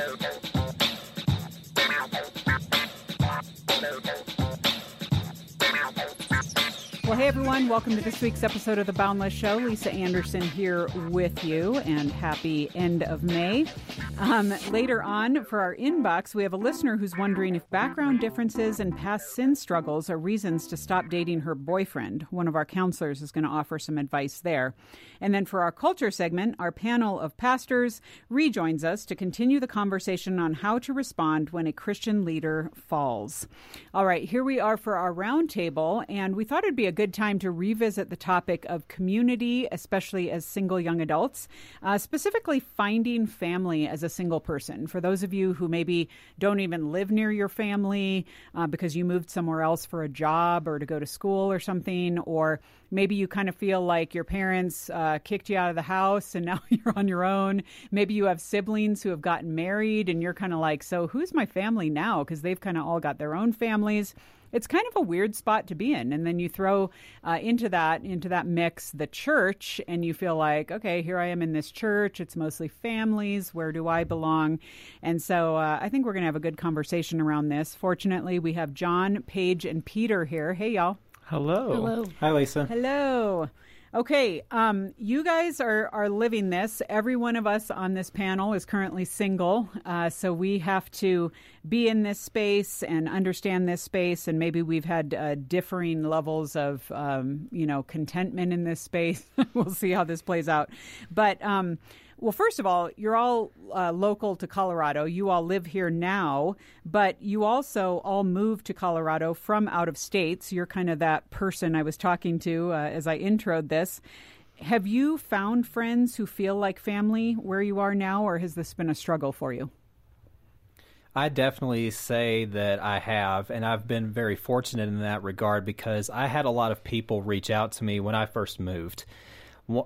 Well, hey everyone, welcome to this week's episode of The Boundless Show. Lisa Anderson here with you, and happy end of May. Um, later on, for our inbox, we have a listener who's wondering if background differences and past sin struggles are reasons to stop dating her boyfriend. One of our counselors is going to offer some advice there. And then for our culture segment, our panel of pastors rejoins us to continue the conversation on how to respond when a Christian leader falls. All right, here we are for our roundtable, and we thought it'd be a good time to revisit the topic of community, especially as single young adults, uh, specifically finding family as a single person. For those of you who maybe don't even live near your family uh, because you moved somewhere else for a job or to go to school or something, or maybe you kind of feel like your parents uh, kicked you out of the house and now you're on your own. Maybe you have siblings who have gotten married and you're kind of like, so who's my family now? Because they've kind of all got their own families it's kind of a weird spot to be in. And then you throw uh, into that into that mix the church, and you feel like, okay, here I am in this church. It's mostly families. Where do I belong? And so uh, I think we're going to have a good conversation around this. Fortunately, we have John, Paige, and Peter here. Hey, y'all. Hello. Hello. Hi, Lisa. Hello. Okay, um, you guys are, are living this. Every one of us on this panel is currently single. Uh, so we have to be in this space and understand this space. And maybe we've had uh, differing levels of, um, you know, contentment in this space. we'll see how this plays out. But, um, well, first of all, you're all uh, local to Colorado. You all live here now, but you also all moved to Colorado from out of states. You're kind of that person I was talking to uh, as I introed this. Have you found friends who feel like family where you are now, or has this been a struggle for you? I definitely say that I have, and I've been very fortunate in that regard because I had a lot of people reach out to me when I first moved.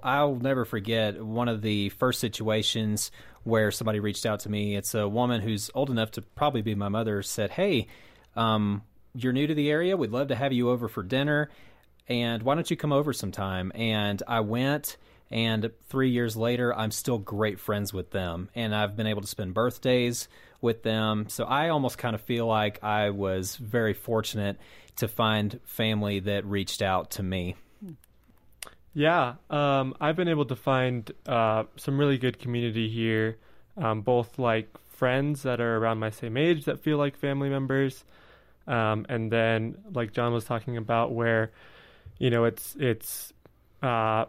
I'll never forget one of the first situations where somebody reached out to me. It's a woman who's old enough to probably be my mother. Said, "Hey, um, you're new to the area. We'd love to have you over for dinner, and why don't you come over sometime?" And I went. And three years later, I'm still great friends with them. And I've been able to spend birthdays with them. So I almost kind of feel like I was very fortunate to find family that reached out to me. Yeah, um, I've been able to find uh, some really good community here, um, both like friends that are around my same age that feel like family members, um, and then like John was talking about, where you know it's it's uh,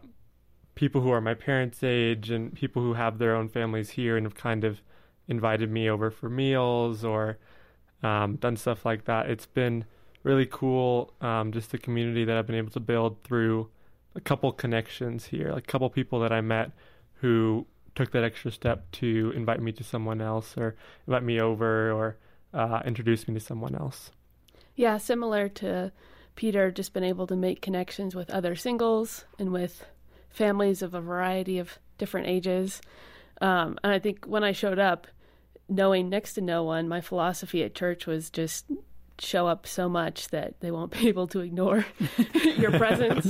people who are my parents' age and people who have their own families here and have kind of invited me over for meals or um, done stuff like that. It's been really cool, um, just the community that I've been able to build through a couple connections here, like a couple people that I met who took that extra step to invite me to someone else or invite me over or uh, introduce me to someone else. Yeah, similar to Peter, just been able to make connections with other singles and with families of a variety of different ages. Um, and I think when I showed up, knowing next to no one, my philosophy at church was just show up so much that they won't be able to ignore your presence.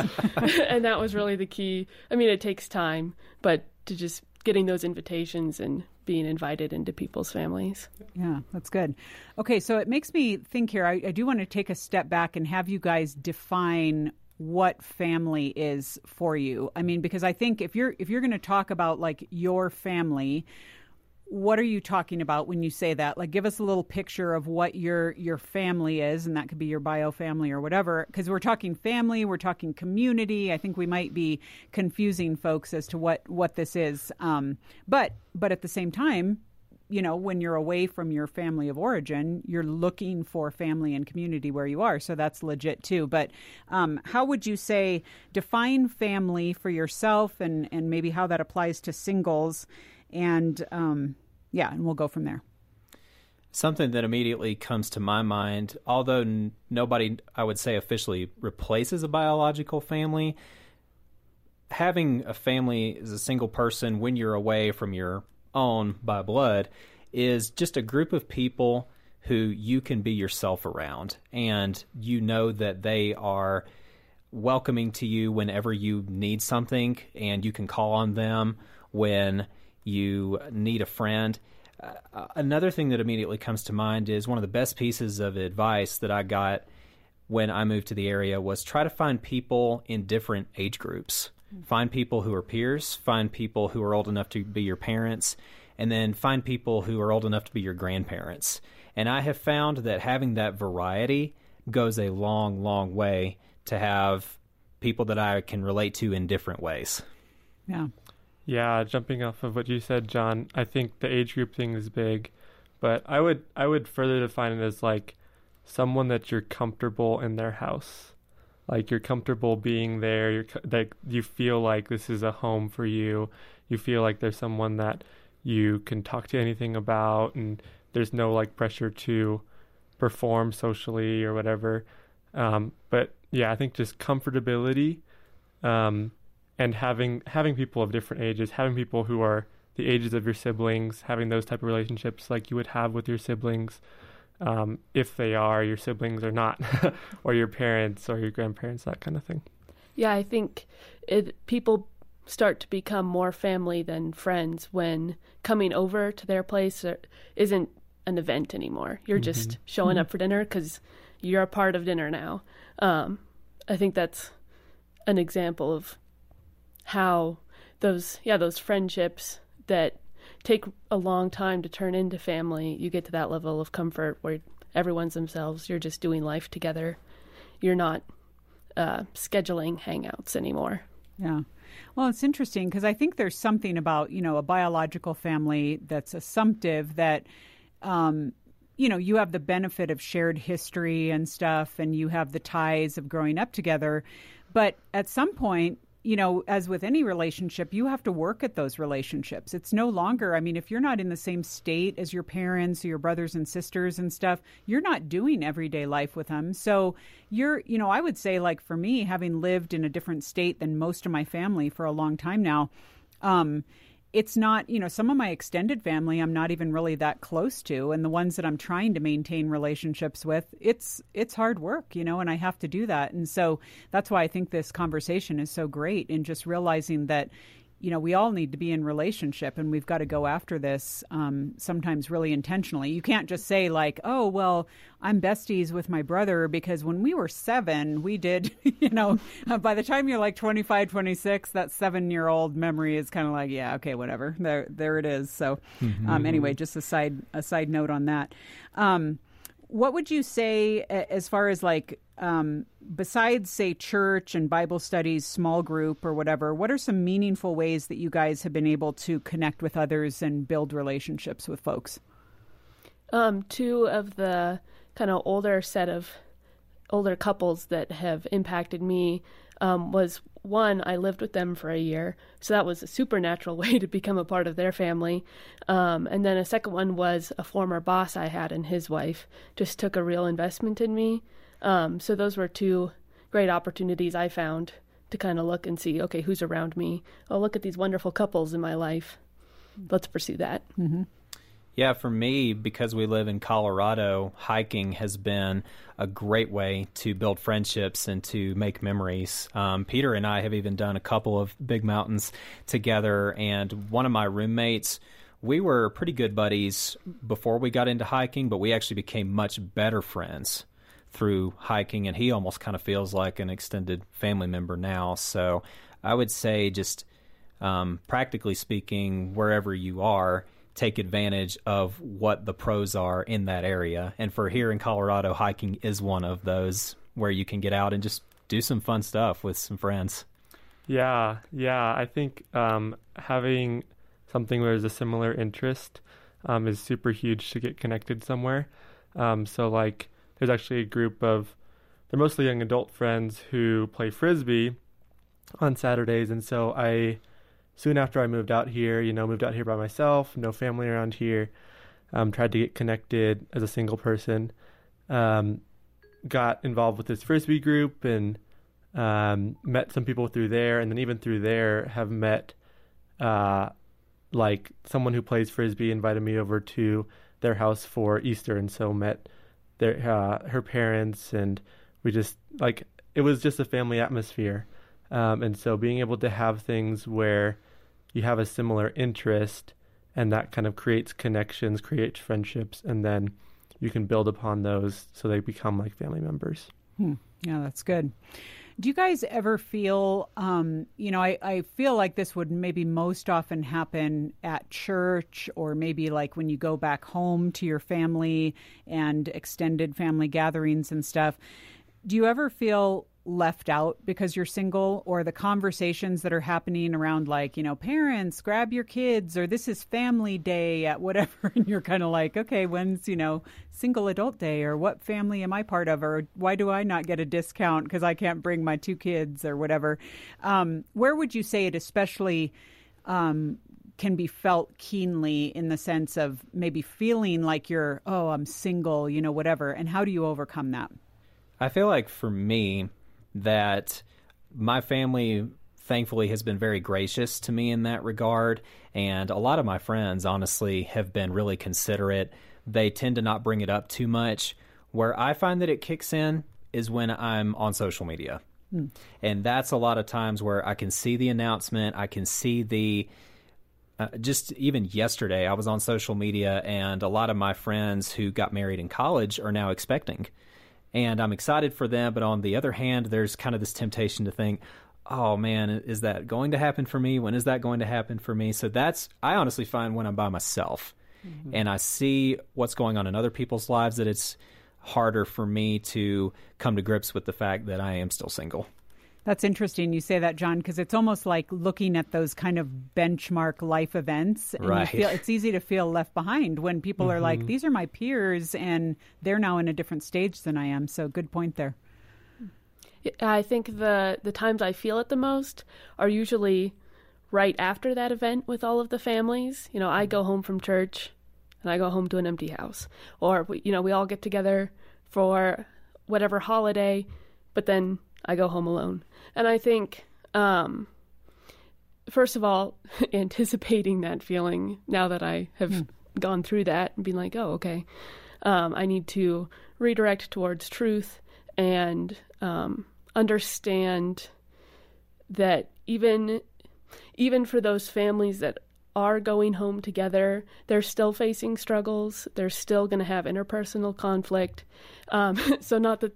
and that was really the key. I mean, it takes time, but to just getting those invitations and being invited into people's families. Yeah, that's good. Okay, so it makes me think here. I, I do want to take a step back and have you guys define what family is for you. I mean, because I think if you're if you're going to talk about like your family, what are you talking about when you say that? Like, give us a little picture of what your your family is, and that could be your bio family or whatever. Because we're talking family, we're talking community. I think we might be confusing folks as to what what this is. Um, but but at the same time, you know, when you're away from your family of origin, you're looking for family and community where you are. So that's legit too. But um, how would you say define family for yourself, and and maybe how that applies to singles? and um, yeah, and we'll go from there. Something that immediately comes to my mind, although n- nobody, I would say, officially replaces a biological family, having a family as a single person when you're away from your own by blood is just a group of people who you can be yourself around and you know that they are welcoming to you whenever you need something and you can call on them when you need a friend. Uh, another thing that immediately comes to mind is one of the best pieces of advice that I got when I moved to the area was try to find people in different age groups. Find people who are peers, find people who are old enough to be your parents, and then find people who are old enough to be your grandparents. And I have found that having that variety goes a long, long way to have people that I can relate to in different ways. Yeah. Yeah, jumping off of what you said, John, I think the age group thing is big, but I would I would further define it as like someone that you're comfortable in their house. Like you're comfortable being there, you're like you feel like this is a home for you. You feel like there's someone that you can talk to anything about and there's no like pressure to perform socially or whatever. Um, but yeah, I think just comfortability um, and having having people of different ages, having people who are the ages of your siblings, having those type of relationships like you would have with your siblings, um, if they are your siblings or not, or your parents or your grandparents, that kind of thing. Yeah, I think it, people start to become more family than friends when coming over to their place isn't an event anymore. You're mm-hmm. just showing mm-hmm. up for dinner because you're a part of dinner now. Um, I think that's an example of how those yeah those friendships that take a long time to turn into family you get to that level of comfort where everyone's themselves you're just doing life together. You're not uh, scheduling hangouts anymore. Yeah. Well it's interesting because i think there's something about you know a biological family that's assumptive that um, you know you have the benefit of shared history and stuff and you have the ties of growing up together. But at some point you know, as with any relationship, you have to work at those relationships. It's no longer, I mean, if you're not in the same state as your parents or your brothers and sisters and stuff, you're not doing everyday life with them. So you're, you know, I would say, like for me, having lived in a different state than most of my family for a long time now, um, it's not, you know, some of my extended family I'm not even really that close to and the ones that I'm trying to maintain relationships with, it's it's hard work, you know, and I have to do that. And so that's why I think this conversation is so great in just realizing that you know, we all need to be in relationship and we've got to go after this um, sometimes really intentionally. You can't just say, like, oh, well, I'm besties with my brother because when we were seven, we did, you know, by the time you're like 25, 26, that seven year old memory is kind of like, yeah, okay, whatever. There, there it is. So, mm-hmm. um, anyway, just a side, a side note on that. Um, what would you say as far as like um, besides say church and bible studies small group or whatever what are some meaningful ways that you guys have been able to connect with others and build relationships with folks? Um, two of the kind of older set of older couples that have impacted me um, was one, I lived with them for a year, so that was a supernatural way to become a part of their family. Um, and then a second one was a former boss I had and his wife just took a real investment in me. Um, so those were two great opportunities I found to kind of look and see, okay, who's around me? Oh, look at these wonderful couples in my life. Let's pursue that. Mm-hmm. Yeah, for me, because we live in Colorado, hiking has been a great way to build friendships and to make memories. Um, Peter and I have even done a couple of big mountains together, and one of my roommates, we were pretty good buddies before we got into hiking, but we actually became much better friends through hiking, and he almost kind of feels like an extended family member now. So I would say, just um, practically speaking, wherever you are, take advantage of what the pros are in that area. And for here in Colorado, hiking is one of those where you can get out and just do some fun stuff with some friends. Yeah, yeah. I think um, having something where there's a similar interest um, is super huge to get connected somewhere. Um, so, like, there's actually a group of, they're mostly young adult friends who play frisbee on Saturdays. And so I soon after I moved out here, you know, moved out here by myself, no family around here. Um, tried to get connected as a single person. Um, got involved with this frisbee group and um, met some people through there, and then even through there have met uh, like someone who plays frisbee invited me over to their house for Easter, and so met their uh, her parents, and we just like it was just a family atmosphere. Um, and so being able to have things where you have a similar interest and that kind of creates connections, creates friendships, and then you can build upon those so they become like family members. Hmm. Yeah, that's good. Do you guys ever feel, um, you know, I, I feel like this would maybe most often happen at church or maybe like when you go back home to your family and extended family gatherings and stuff. Do you ever feel left out because you're single or the conversations that are happening around like you know parents grab your kids or this is family day at whatever. And you're kind of like okay when's you know single adult day or what family am i part of? or why do i not get a discount because i can't bring my two kids or whatever. Um, where would you say it especially um, can be felt keenly in the sense of maybe feeling like you're oh i'm single you know whatever and how do you overcome that? I feel like for me that my family thankfully has been very gracious to me in that regard. And a lot of my friends honestly have been really considerate. They tend to not bring it up too much. Where i find that it kicks in is when i'm on social media. Hmm. and that's a lot of times where i can see the announcement. I can see the uh, just even yesterday i was on social media and a lot of my friends who got married in college are now expecting and I'm excited for them. But on the other hand, there's kind of this temptation to think, oh man, is that going to happen for me? When is that going to happen for me? So that's, I honestly find when I'm by myself mm-hmm. and I see what's going on in other people's lives that it's harder for me to come to grips with the fact that I am still single. That's interesting you say that, John, because it's almost like looking at those kind of benchmark life events. And right. Feel, it's easy to feel left behind when people mm-hmm. are like, mm-hmm. these are my peers and they're now in a different stage than I am. So, good point there. I think the, the times I feel it the most are usually right after that event with all of the families. You know, I go home from church and I go home to an empty house. Or, you know, we all get together for whatever holiday, but then I go home alone. And I think, um, first of all, anticipating that feeling now that I have mm. gone through that and being like, oh, okay, um, I need to redirect towards truth and um, understand that even even for those families that are going home together, they're still facing struggles. They're still going to have interpersonal conflict. Um, so, not that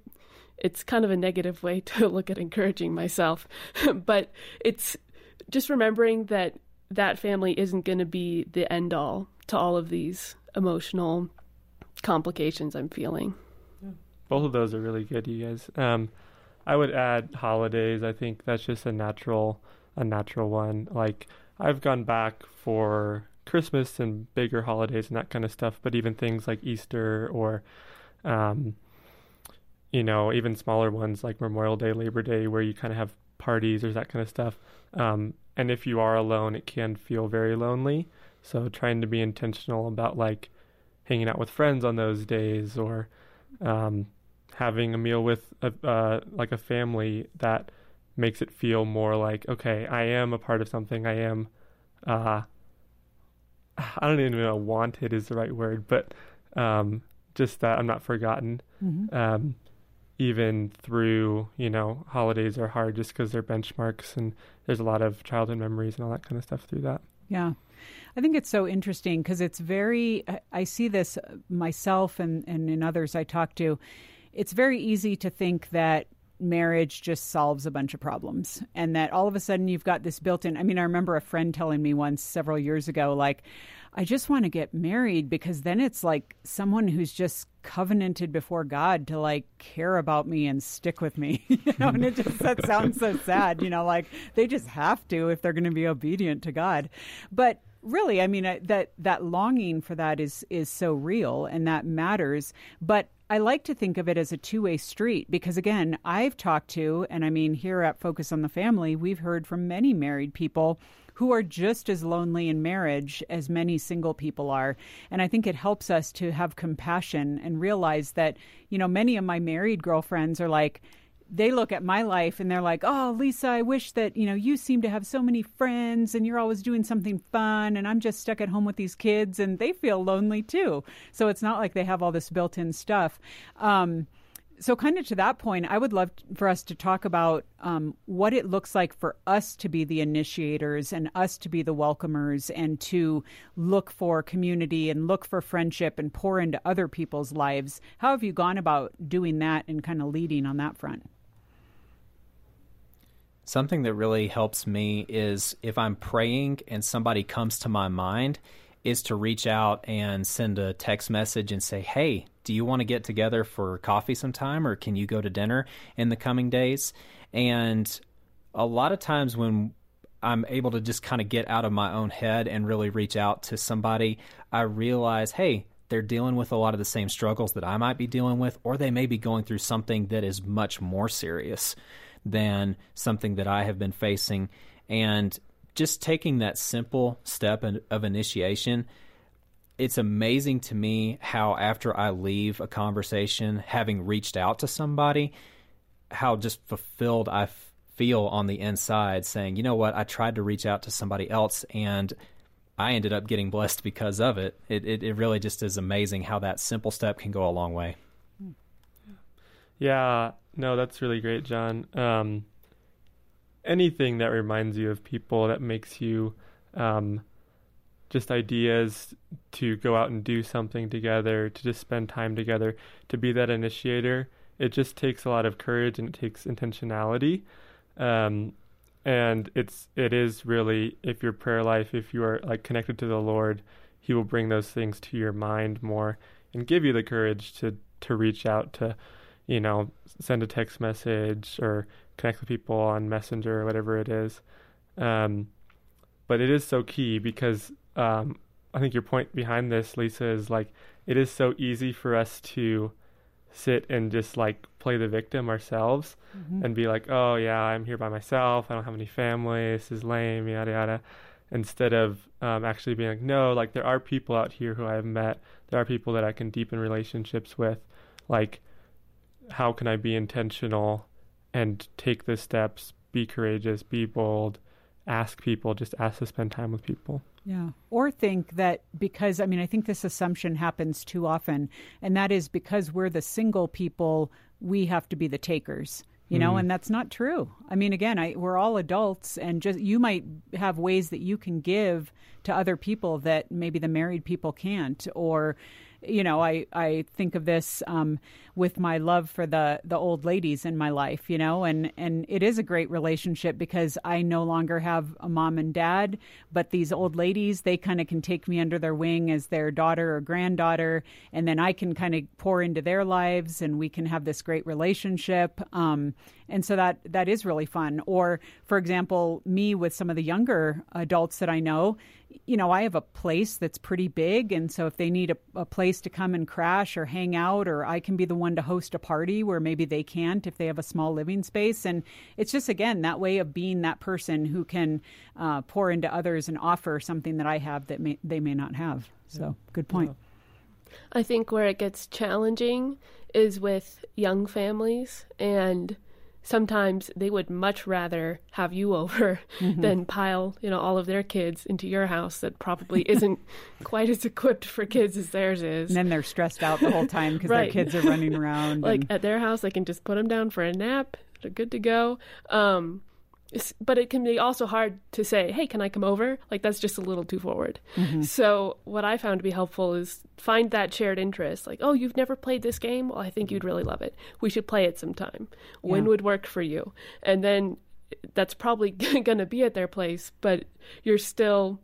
it's kind of a negative way to look at encouraging myself, but it's just remembering that that family isn't going to be the end all to all of these emotional complications I'm feeling. Both of those are really good, you guys. Um, I would add holidays. I think that's just a natural, a natural one. Like I've gone back for Christmas and bigger holidays and that kind of stuff, but even things like Easter or um, you know, even smaller ones like Memorial Day, Labor Day, where you kind of have parties or that kind of stuff. Um, and if you are alone, it can feel very lonely. So trying to be intentional about like hanging out with friends on those days or um, having a meal with a, uh, like a family that makes it feel more like okay, I am a part of something. I am. Uh, I don't even know wanted is the right word, but um, just that I'm not forgotten. Mm-hmm. Um, even through you know holidays are hard just because they're benchmarks and there's a lot of childhood memories and all that kind of stuff through that. Yeah. I think it's so interesting because it's very i see this myself and, and in others i talk to. It's very easy to think that marriage just solves a bunch of problems and that all of a sudden you've got this built in i mean i remember a friend telling me once several years ago like I just want to get married because then it's like someone who's just covenanted before God to like care about me and stick with me. you know, and it just that sounds so sad, you know, like they just have to if they're going to be obedient to God. But really, I mean that that longing for that is is so real and that matters, but I like to think of it as a two way street because, again, I've talked to, and I mean, here at Focus on the Family, we've heard from many married people who are just as lonely in marriage as many single people are. And I think it helps us to have compassion and realize that, you know, many of my married girlfriends are like, they look at my life and they're like, "Oh, Lisa, I wish that, you know, you seem to have so many friends and you're always doing something fun and I'm just stuck at home with these kids and they feel lonely too." So it's not like they have all this built-in stuff. Um, so, kind of to that point, I would love for us to talk about um, what it looks like for us to be the initiators and us to be the welcomers and to look for community and look for friendship and pour into other people's lives. How have you gone about doing that and kind of leading on that front? Something that really helps me is if I'm praying and somebody comes to my mind, is to reach out and send a text message and say, Hey, do you want to get together for coffee sometime or can you go to dinner in the coming days? And a lot of times when I'm able to just kind of get out of my own head and really reach out to somebody, I realize, hey, they're dealing with a lot of the same struggles that I might be dealing with, or they may be going through something that is much more serious than something that I have been facing. And just taking that simple step of initiation, it's amazing to me how after I leave a conversation, having reached out to somebody, how just fulfilled I feel on the inside saying, you know what, I tried to reach out to somebody else and I ended up getting blessed because of it. It, it, it really just is amazing how that simple step can go a long way. Yeah, no, that's really great, John. Um, anything that reminds you of people that makes you um, just ideas to go out and do something together, to just spend time together, to be that initiator. It just takes a lot of courage and it takes intentionality. Um, and it's it is really if your prayer life, if you are like connected to the Lord, He will bring those things to your mind more and give you the courage to to reach out to, you know, send a text message or connect with people on Messenger or whatever it is. Um, but it is so key because um, I think your point behind this, Lisa, is like it is so easy for us to sit and just like play the victim ourselves mm-hmm. and be like, oh yeah, I'm here by myself. I don't have any family. This is lame, yada yada. Instead of um, actually being like, no, like there are people out here who I have met. There are people that I can deepen relationships with. Like, how can I be intentional and take the steps, be courageous, be bold, ask people, just ask to spend time with people. Yeah. Or think that because, I mean, I think this assumption happens too often, and that is because we're the single people, we have to be the takers. You know, mm. and that's not true. I mean, again, I, we're all adults, and just you might have ways that you can give to other people that maybe the married people can't, or you know, I, I think of this um, with my love for the, the old ladies in my life, you know, and, and it is a great relationship because I no longer have a mom and dad, but these old ladies, they kind of can take me under their wing as their daughter or granddaughter, and then I can kind of pour into their lives and we can have this great relationship. Um, and so that that is really fun. Or, for example, me with some of the younger adults that I know, you know, I have a place that's pretty big. And so if they need a, a, place to come and crash or hang out, or I can be the one to host a party where maybe they can't if they have a small living space. And it's just, again, that way of being that person who can uh, pour into others and offer something that I have that may, they may not have. So, good point. Yeah. I think where it gets challenging is with young families and sometimes they would much rather have you over mm-hmm. than pile you know all of their kids into your house that probably isn't quite as equipped for kids as theirs is and then they're stressed out the whole time because right. their kids are running around like and... at their house they can just put them down for a nap they're good to go um, but it can be also hard to say, "Hey, can I come over?" Like that's just a little too forward. Mm-hmm. So what I found to be helpful is find that shared interest. Like, "Oh, you've never played this game? Well, I think you'd really love it. We should play it sometime. When would work for you?" And then that's probably going to be at their place, but you're still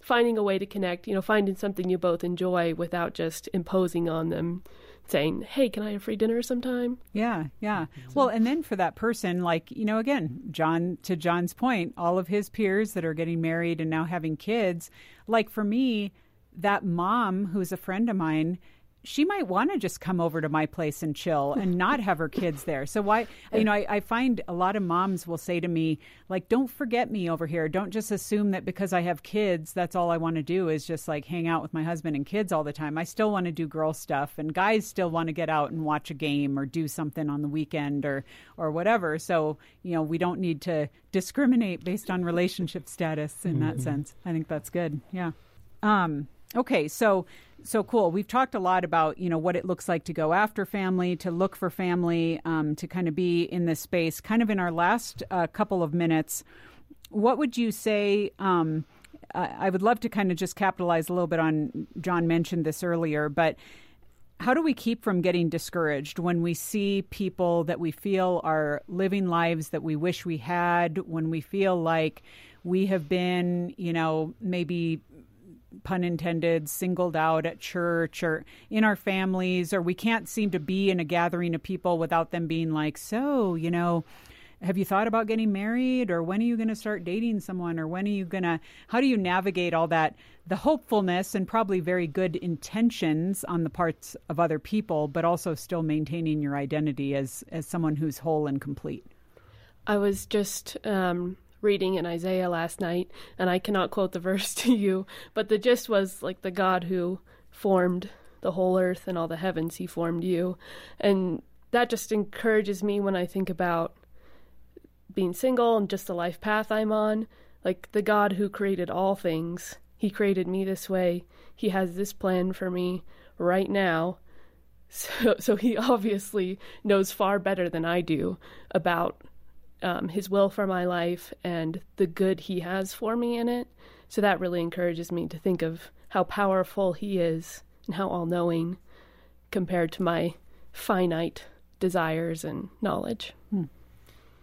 finding a way to connect. You know, finding something you both enjoy without just imposing on them saying, "Hey, can I have free dinner sometime?" Yeah, yeah. Well, and then for that person, like you know, again, John to John's point, all of his peers that are getting married and now having kids, like for me, that mom who's a friend of mine she might want to just come over to my place and chill and not have her kids there. So why, you know, I, I, find a lot of moms will say to me, like, don't forget me over here. Don't just assume that because I have kids, that's all I want to do is just like hang out with my husband and kids all the time. I still want to do girl stuff and guys still want to get out and watch a game or do something on the weekend or, or whatever. So, you know, we don't need to discriminate based on relationship status in mm-hmm. that sense. I think that's good. Yeah. Um, Okay, so so cool. We've talked a lot about you know what it looks like to go after family, to look for family, um, to kind of be in this space. Kind of in our last uh, couple of minutes, what would you say? Um, I would love to kind of just capitalize a little bit on John mentioned this earlier, but how do we keep from getting discouraged when we see people that we feel are living lives that we wish we had, when we feel like we have been, you know, maybe pun intended, singled out at church or in our families, or we can't seem to be in a gathering of people without them being like, so, you know, have you thought about getting married? Or when are you going to start dating someone? Or when are you going to how do you navigate all that? The hopefulness and probably very good intentions on the parts of other people but also still maintaining your identity as as someone who's whole and complete. I was just um, reading in isaiah last night and i cannot quote the verse to you but the gist was like the god who formed the whole earth and all the heavens he formed you and that just encourages me when i think about being single and just the life path I'm on. Like the God who created all things, He created me this way. He has this plan for me right now. So, so He obviously knows far better than I do about um, His will for my life and the good He has for me in it. So that really encourages me to think of how powerful He is and how all knowing compared to my finite desires and knowledge. Hmm.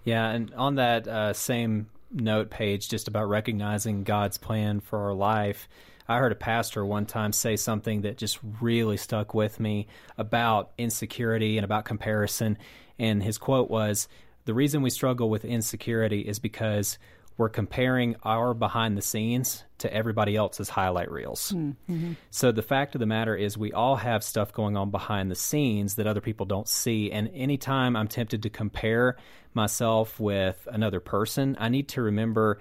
Yeah, and on that uh, same note Paige, just about recognizing God's plan for our life, I heard a pastor one time say something that just really stuck with me about insecurity and about comparison. And his quote was The reason we struggle with insecurity is because we're comparing our behind the scenes to everybody else's highlight reels. Mm-hmm. So the fact of the matter is, we all have stuff going on behind the scenes that other people don't see. And anytime I'm tempted to compare myself with another person, I need to remember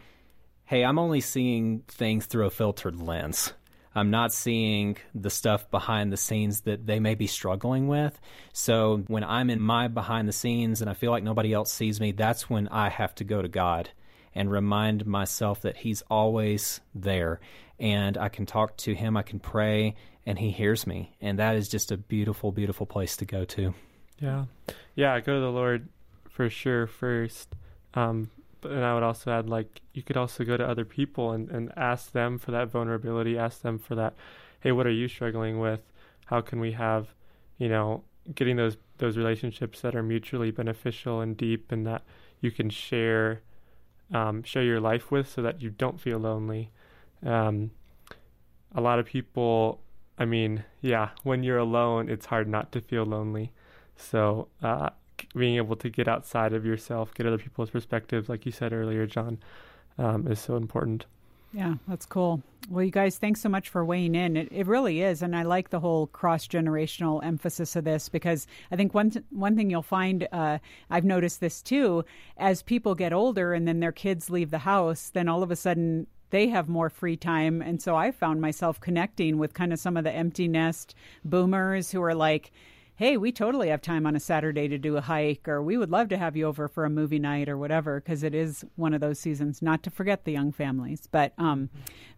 hey, I'm only seeing things through a filtered lens. I'm not seeing the stuff behind the scenes that they may be struggling with. So when I'm in my behind the scenes and I feel like nobody else sees me, that's when I have to go to God and remind myself that He's always there. And I can talk to Him, I can pray, and He hears me. And that is just a beautiful, beautiful place to go to. Yeah. Yeah, go to the Lord for sure first. Um, and I would also add, like, you could also go to other people and, and ask them for that vulnerability, ask them for that, hey, what are you struggling with? How can we have, you know, getting those those relationships that are mutually beneficial and deep and that you can share um, share your life with so that you don't feel lonely. Um, a lot of people, I mean, yeah, when you're alone, it's hard not to feel lonely. So, uh, being able to get outside of yourself, get other people's perspectives, like you said earlier, John, um, is so important. Yeah, that's cool. Well, you guys, thanks so much for weighing in. It, it really is, and I like the whole cross generational emphasis of this because I think one th- one thing you'll find, uh, I've noticed this too, as people get older and then their kids leave the house, then all of a sudden they have more free time, and so I found myself connecting with kind of some of the empty nest boomers who are like hey, we totally have time on a Saturday to do a hike, or we would love to have you over for a movie night or whatever, because it is one of those seasons. Not to forget the young families, but um,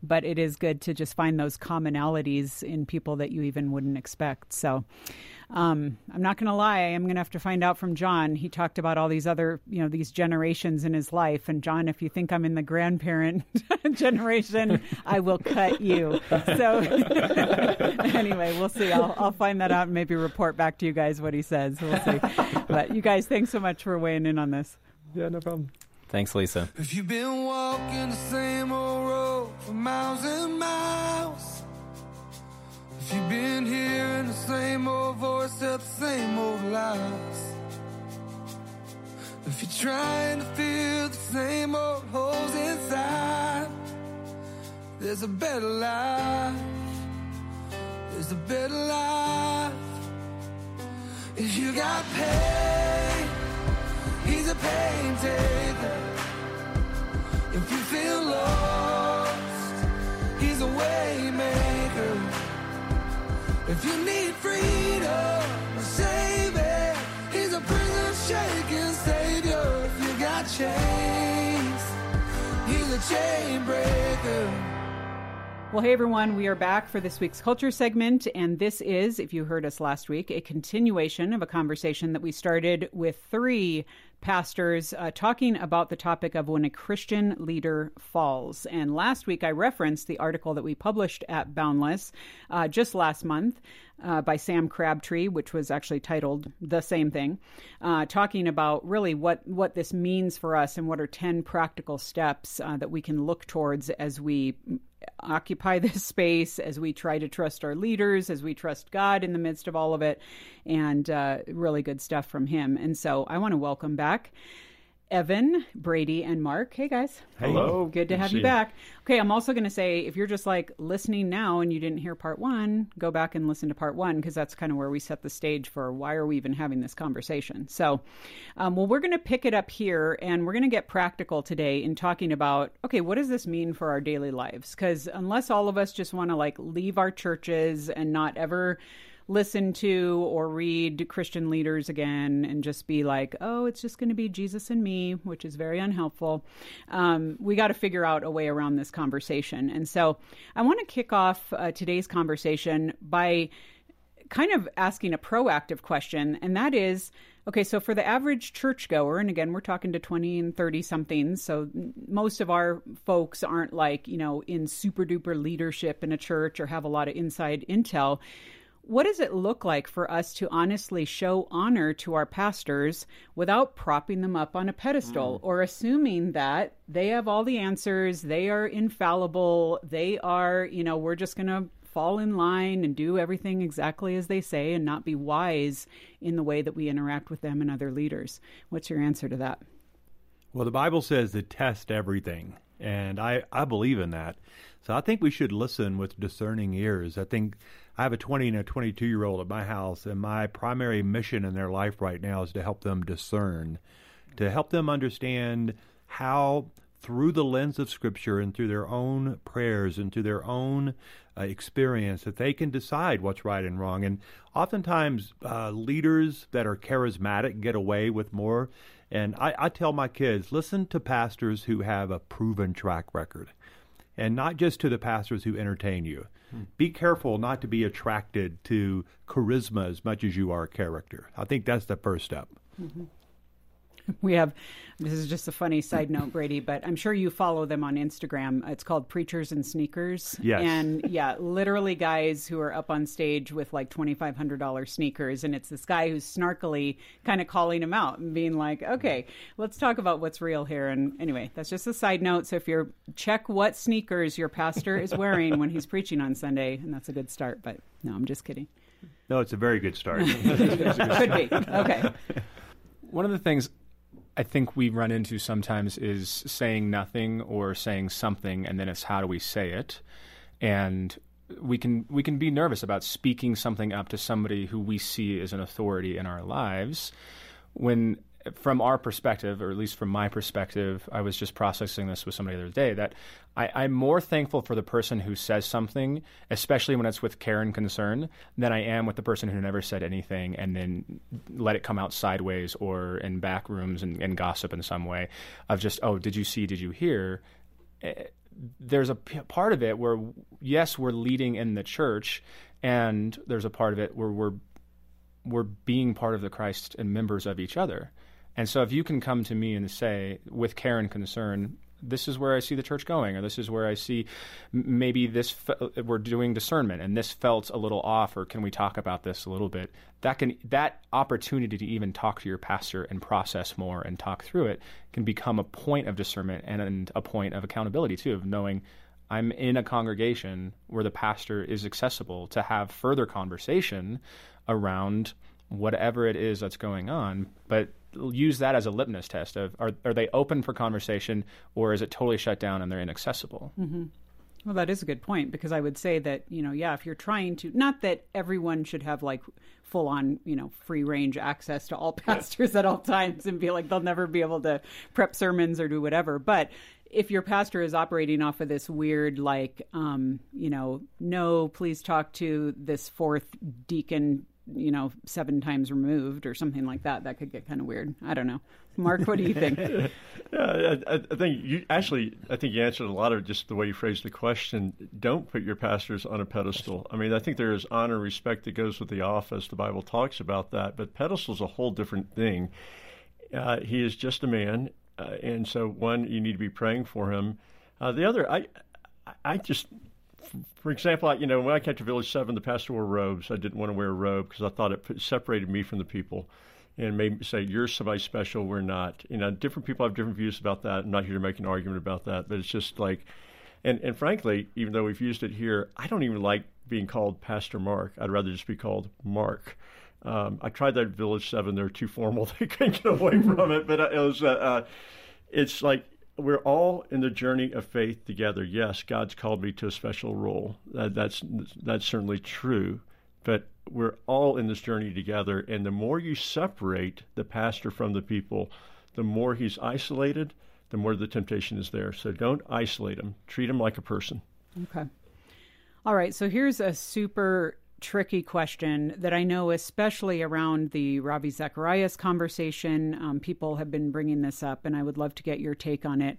but it is good to just find those commonalities in people that you even wouldn't expect. So, um, I'm not going to lie. I'm going to have to find out from John. He talked about all these other, you know, these generations in his life. And John, if you think I'm in the grandparent generation, I will cut you. So anyway, we'll see. I'll, I'll find that out and maybe report back to you guys what he says. We'll see. but you guys, thanks so much for weighing in on this. Yeah, no problem. Thanks, Lisa. If you've been walking the same old road for miles and miles if you've been hearing the same old voice at the same old lies. If you're trying to fill the same old holes inside There's a better life. There's a better life. If you got pain He's a pain taker. If you feel lost if you need freedom, saving, he's a prison shaking savior. If you got chains, he's a chain breaker. Well, hey everyone, we are back for this week's culture segment, and this is, if you heard us last week, a continuation of a conversation that we started with three pastors uh, talking about the topic of when a Christian leader falls. And last week I referenced the article that we published at Boundless uh, just last month uh, by Sam Crabtree, which was actually titled the same thing, uh, talking about really what, what this means for us and what are 10 practical steps uh, that we can look towards as we occupy this space, as we try to trust our leaders, as we trust God in the midst of all of it, and uh, really good stuff from him. And so I want to welcome back Evan, Brady, and Mark. Hey guys. Hello. Good to have you back. Okay, I'm also going to say if you're just like listening now and you didn't hear part one, go back and listen to part one because that's kind of where we set the stage for why are we even having this conversation. So, um, well, we're going to pick it up here and we're going to get practical today in talking about okay, what does this mean for our daily lives? Because unless all of us just want to like leave our churches and not ever listen to or read Christian leaders again and just be like, oh, it's just going to be Jesus and me, which is very unhelpful. Um, we got to figure out a way around this conversation. And so I want to kick off uh, today's conversation by kind of asking a proactive question, and that is okay, so for the average churchgoer, and again, we're talking to 20 and 30 somethings, so most of our folks aren't like, you know, in super duper leadership in a church or have a lot of inside intel. What does it look like for us to honestly show honor to our pastors without propping them up on a pedestal mm. or assuming that they have all the answers, they are infallible, they are, you know, we're just going to fall in line and do everything exactly as they say and not be wise in the way that we interact with them and other leaders? What's your answer to that? Well, the Bible says to test everything, and I, I believe in that. So I think we should listen with discerning ears. I think I have a 20 and a 22 year old at my house, and my primary mission in their life right now is to help them discern, to help them understand how, through the lens of Scripture and through their own prayers and through their own uh, experience, that they can decide what's right and wrong. And oftentimes, uh, leaders that are charismatic get away with more. And I, I tell my kids listen to pastors who have a proven track record and not just to the pastors who entertain you. Hmm. Be careful not to be attracted to charisma as much as you are character. I think that's the first step. Mm-hmm. we have this is just a funny side note brady but i'm sure you follow them on instagram. It's called preachers and sneakers. Yes. and yeah literally guys who are up on stage with like $2500 sneakers and it's this guy who's snarkily kind of calling him out and being like okay let's talk about what's real here. And anyway that's just a side note. So if you're check what sneakers your pastor is wearing when he's preaching on sunday and that's a good start but no i'm just kidding. No it's a very good start. Could be. Okay. One of the things I think we run into sometimes is saying nothing or saying something, and then it's how do we say it, and we can we can be nervous about speaking something up to somebody who we see as an authority in our lives when from our perspective, or at least from my perspective, I was just processing this with somebody the other day that I, am more thankful for the person who says something, especially when it's with care and concern, than I am with the person who never said anything and then let it come out sideways or in back rooms and, and gossip in some way of just, oh, did you see, did you hear? Eh, there's a p- part of it where, yes, we're leading in the church, and there's a part of it where we're we're being part of the Christ and members of each other. And so if you can come to me and say, with care and concern, this is where I see the church going, or this is where I see maybe this fe- we're doing discernment, and this felt a little off, or can we talk about this a little bit? That can that opportunity to even talk to your pastor and process more and talk through it can become a point of discernment and, and a point of accountability too, of knowing I'm in a congregation where the pastor is accessible to have further conversation around whatever it is that's going on, but use that as a litmus test of are, are they open for conversation or is it totally shut down and they're inaccessible? Mm-hmm. Well, that is a good point because I would say that, you know, yeah, if you're trying to, not that everyone should have like full on, you know, free range access to all pastors at all times and be like they'll never be able to prep sermons or do whatever. But if your pastor is operating off of this weird, like, um, you know, no, please talk to this fourth deacon you know, seven times removed or something like that. That could get kind of weird. I don't know. Mark, what do you think? yeah, I, I, think you actually, I think you answered a lot of just the way you phrased the question. Don't put your pastors on a pedestal. I mean, I think there is honor, respect that goes with the office. The Bible talks about that, but pedestal is a whole different thing. Uh, he is just a man, uh, and so one, you need to be praying for him. Uh, the other, I, I just for example, I, you know, when I came to Village Seven, the pastor wore robes. I didn't want to wear a robe because I thought it separated me from the people, and made me say, "You're somebody special. We're not." You know, different people have different views about that. I'm not here to make an argument about that, but it's just like, and and frankly, even though we've used it here, I don't even like being called Pastor Mark. I'd rather just be called Mark. Um, I tried that at Village Seven. They're too formal. They couldn't get away from it. But it was, uh, uh, it's like we're all in the journey of faith together. Yes, God's called me to a special role. That, that's that's certainly true. But we're all in this journey together, and the more you separate the pastor from the people, the more he's isolated, the more the temptation is there. So don't isolate him. Treat him like a person. Okay. All right. So here's a super tricky question that I know, especially around the Ravi Zacharias conversation. Um, people have been bringing this up, and I would love to get your take on it.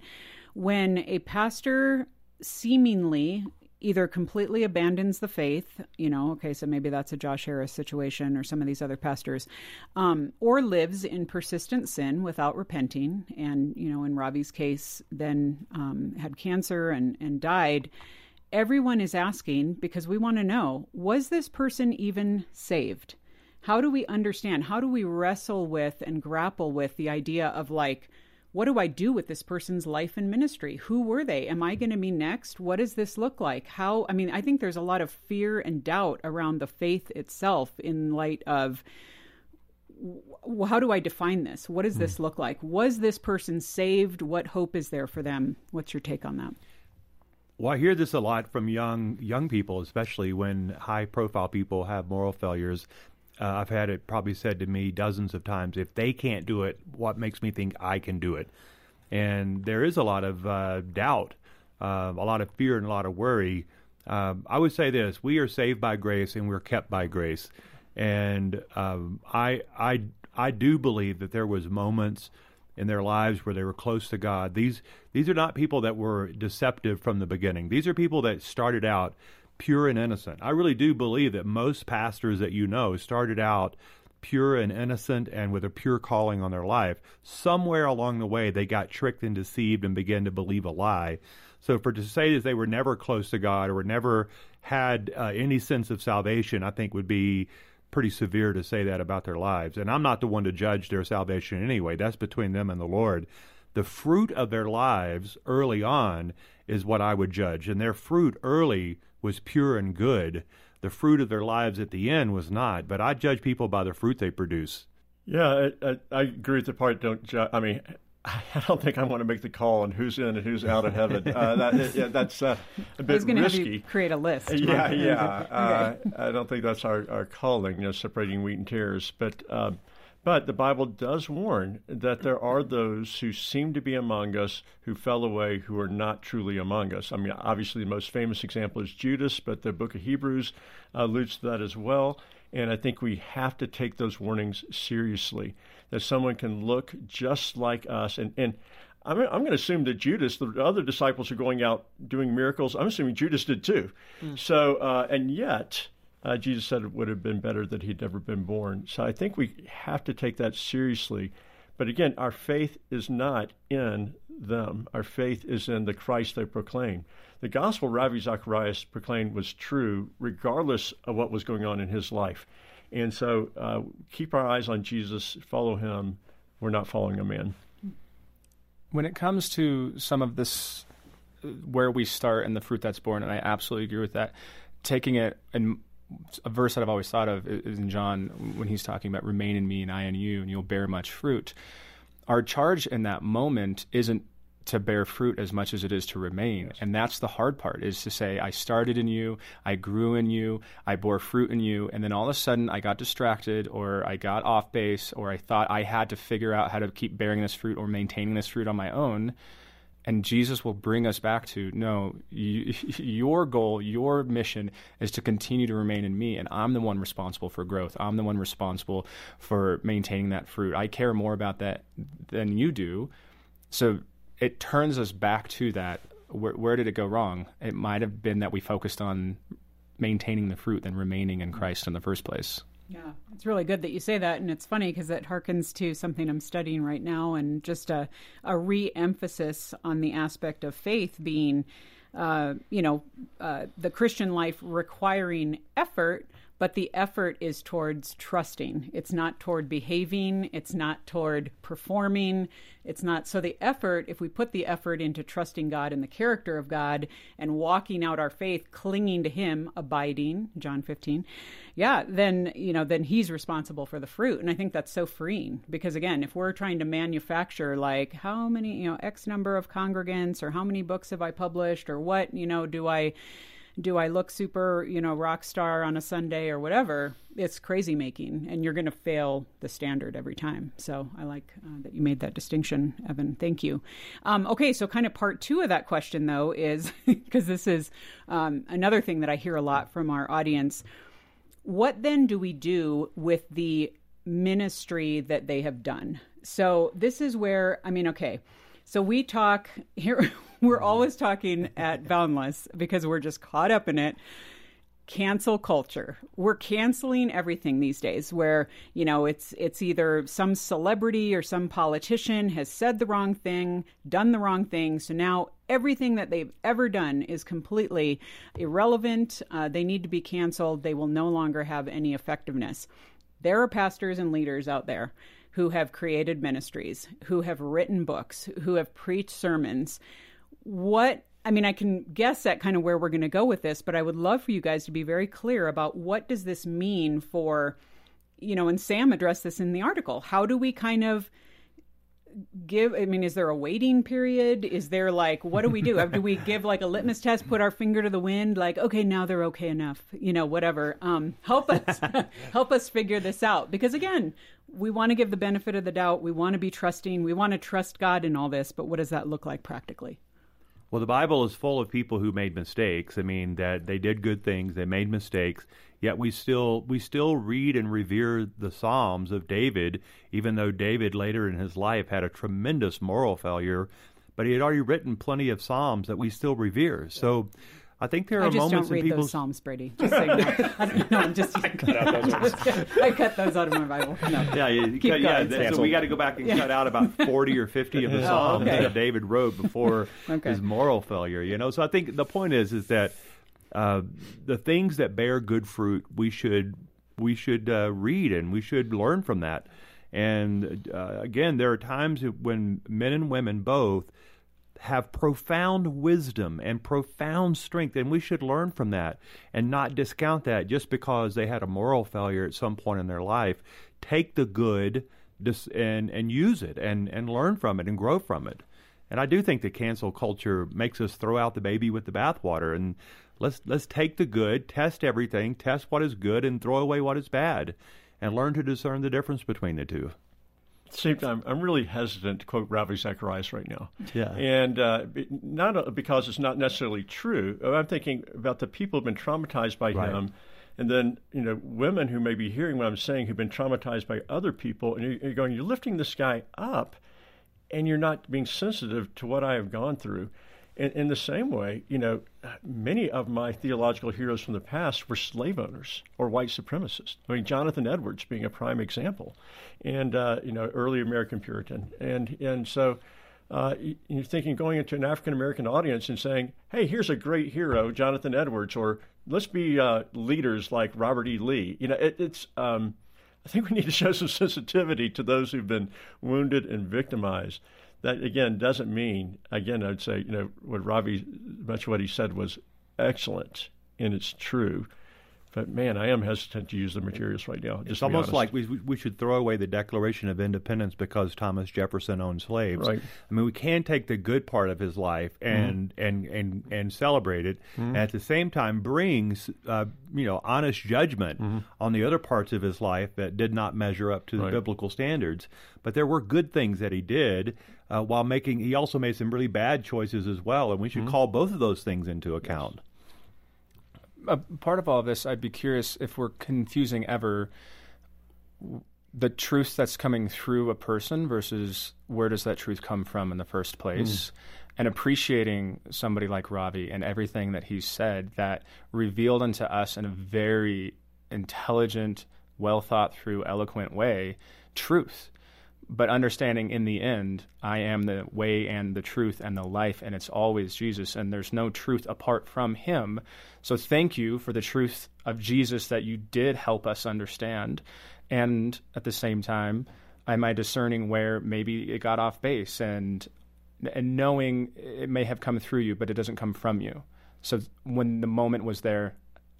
When a pastor seemingly either completely abandons the faith, you know, okay, so maybe that's a Josh Harris situation or some of these other pastors, um, or lives in persistent sin without repenting, and, you know, in Ravi's case, then um, had cancer and, and died everyone is asking because we want to know was this person even saved? How do we understand? How do we wrestle with and grapple with the idea of like, what do I do with this person's life and ministry? Who were they? Am I going to be next? What does this look like? How, I mean, I think there's a lot of fear and doubt around the faith itself in light of how do I define this? What does this hmm. look like? Was this person saved? What hope is there for them? What's your take on that? Well, I hear this a lot from young young people, especially when high profile people have moral failures. Uh, I've had it probably said to me dozens of times. If they can't do it, what makes me think I can do it? And there is a lot of uh, doubt, uh, a lot of fear, and a lot of worry. Um, I would say this: we are saved by grace, and we're kept by grace. And um, I, I, I do believe that there was moments in their lives where they were close to God. These these are not people that were deceptive from the beginning. These are people that started out pure and innocent. I really do believe that most pastors that you know started out pure and innocent and with a pure calling on their life. Somewhere along the way they got tricked and deceived and began to believe a lie. So for to say that they were never close to God or never had uh, any sense of salvation, I think would be pretty severe to say that about their lives. And I'm not the one to judge their salvation anyway. That's between them and the Lord. The fruit of their lives early on is what I would judge. And their fruit early was pure and good. The fruit of their lives at the end was not. But I judge people by the fruit they produce. Yeah, I, I, I agree with the part. Don't judge. I mean, I don't think I want to make the call on who's in and who's out of heaven. Uh, that, yeah, that's uh, a bit risky. create a list. Yeah, yeah. okay. uh, I don't think that's our, our calling, you know, separating wheat and tares. But um, but the Bible does warn that there are those who seem to be among us who fell away who are not truly among us. I mean, obviously, the most famous example is Judas, but the book of Hebrews alludes to that as well. And I think we have to take those warnings seriously that someone can look just like us. And, and I'm, I'm going to assume that Judas, the other disciples are going out doing miracles. I'm assuming Judas did too. Mm. So, uh, and yet, uh, Jesus said it would have been better that he'd never been born. So I think we have to take that seriously. But again, our faith is not in them. Our faith is in the Christ they proclaim. The gospel Ravi Zacharias proclaimed was true regardless of what was going on in his life. And so uh, keep our eyes on Jesus, follow him. We're not following a man. When it comes to some of this, where we start and the fruit that's born, and I absolutely agree with that, taking it, and a verse that I've always thought of is in John when he's talking about remain in me and I in you, and you'll bear much fruit. Our charge in that moment isn't to bear fruit as much as it is to remain. Yes. And that's the hard part is to say, I started in you, I grew in you, I bore fruit in you, and then all of a sudden I got distracted or I got off base or I thought I had to figure out how to keep bearing this fruit or maintaining this fruit on my own. and Jesus will bring us back to no, you, your goal, your mission is to continue to remain in me, and I'm the one responsible for growth. I'm the one responsible for maintaining that fruit. I care more about that than you do. So it turns us back to that. Where, where did it go wrong? It might have been that we focused on maintaining the fruit than remaining in Christ in the first place. Yeah, it's really good that you say that, and it's funny because it harkens to something I'm studying right now, and just a a re-emphasis on the aspect of faith being, uh, you know, uh, the Christian life requiring effort, but the effort is towards trusting. It's not toward behaving. It's not toward performing. It's not so the effort. If we put the effort into trusting God and the character of God and walking out our faith, clinging to Him, abiding, John 15, yeah, then you know, then He's responsible for the fruit, and I think that's so freeing because again, if we're trying to manufacture like how many you know X number of congregants or how many books have I published or what you know do I do I look super, you know, rock star on a Sunday or whatever? It's crazy making, and you're going to fail the standard every time. So I like uh, that you made that distinction, Evan. Thank you. Um, okay, so kind of part two of that question, though, is because this is um, another thing that I hear a lot from our audience. What then do we do with the ministry that they have done? So this is where, I mean, okay. So we talk here, we're always talking at Boundless because we're just caught up in it. Cancel culture. We're canceling everything these days where, you know, it's it's either some celebrity or some politician has said the wrong thing, done the wrong thing. So now everything that they've ever done is completely irrelevant. Uh, they need to be canceled. They will no longer have any effectiveness. There are pastors and leaders out there who have created ministries, who have written books, who have preached sermons. What I mean, I can guess at kind of where we're going to go with this, but I would love for you guys to be very clear about what does this mean for, you know, and Sam addressed this in the article. How do we kind of give i mean is there a waiting period? Is there like what do we do? Do we give like a litmus test put our finger to the wind like okay now they're okay enough you know whatever. Um help us help us figure this out. Because again we want to give the benefit of the doubt. We want to be trusting. We want to trust god in all this but what does that look like practically Well, the Bible is full of people who made mistakes. I mean, that they did good things, they made mistakes. Yet we still we still read and revere the Psalms of David, even though David later in his life had a tremendous moral failure, but he had already written plenty of Psalms that we still revere. So. I think there are I just moments don't read people's those psalms brady just so you know. I don't know i'm just i cut those out of my bible no. Yeah, you, Keep cut- yeah. going. So we got to go back and cut out about forty or fifty of the Oh, okay. that David wrote before Okay. his moral failure. You know, so I think the point is is that uh, the things that bear good fruit, we should we should uh, read and we should learn from that. And uh, again, there are times when men and women both have profound wisdom and profound strength, and we should learn from that and not discount that just because they had a moral failure at some point in their life. Take the good and and use it and and learn from it and grow from it. And I do think that cancel culture makes us throw out the baby with the bathwater and let's let's take the good, test everything, test what is good, and throw away what is bad, and learn to discern the difference between the two. Same time, I'm really hesitant to quote Ravi Zacharias right now. Yeah. And uh, not because it's not necessarily true. I'm thinking about the people who've been traumatized by Right. him. And then, you know, women who may be hearing what I'm saying who've been traumatized by other people. And you're, you're going, you're lifting this guy up and you're not being sensitive to what I have gone through. In, in the same way, you know, many of my theological heroes from the past were slave owners or white supremacists. I mean, Jonathan Edwards being a prime example, and uh, you know, early American Puritan, and and so. Uh, you're thinking going into an African American audience and saying, "Hey, here's a great hero, Jonathan Edwards," or "Let's be uh, leaders like Robert E. Lee." You know, it, it's. Um, I think we need to show some sensitivity to those who've been wounded and victimized. That again doesn't mean again I'd say you know what Ravi much of what he said was excellent and it's true, But man, I am hesitant to use the materials right now. It's almost honest. like we we should throw away the Declaration of Independence because Thomas Jefferson owned slaves. Right. I mean, we can take the good part of his life mm-hmm. and and and and celebrate it, mm-hmm. and at the same time brings uh, you know honest judgment mm-hmm. on the other parts of his life that did not measure up to the biblical standards. But there were good things that he did. Uh, while making, he also made some really bad choices as well, and we should mm-hmm. call both of those things into account. a part of all of this, I'd be curious if we're confusing ever the truth that's coming through a person versus where does that truth come from in the first mm. place, and appreciating somebody like Ravi and everything that he said that revealed unto us in a very intelligent, well thought through, eloquent way truth but understanding in the end, I am the way and the truth and the life, and it's always Jesus, and there's no truth apart from Him. So thank you for the truth of Jesus that you did help us understand. And at the same time, am I discerning where maybe it got off base and and knowing it may have come through you, but it doesn't come from you. So when the moment was there,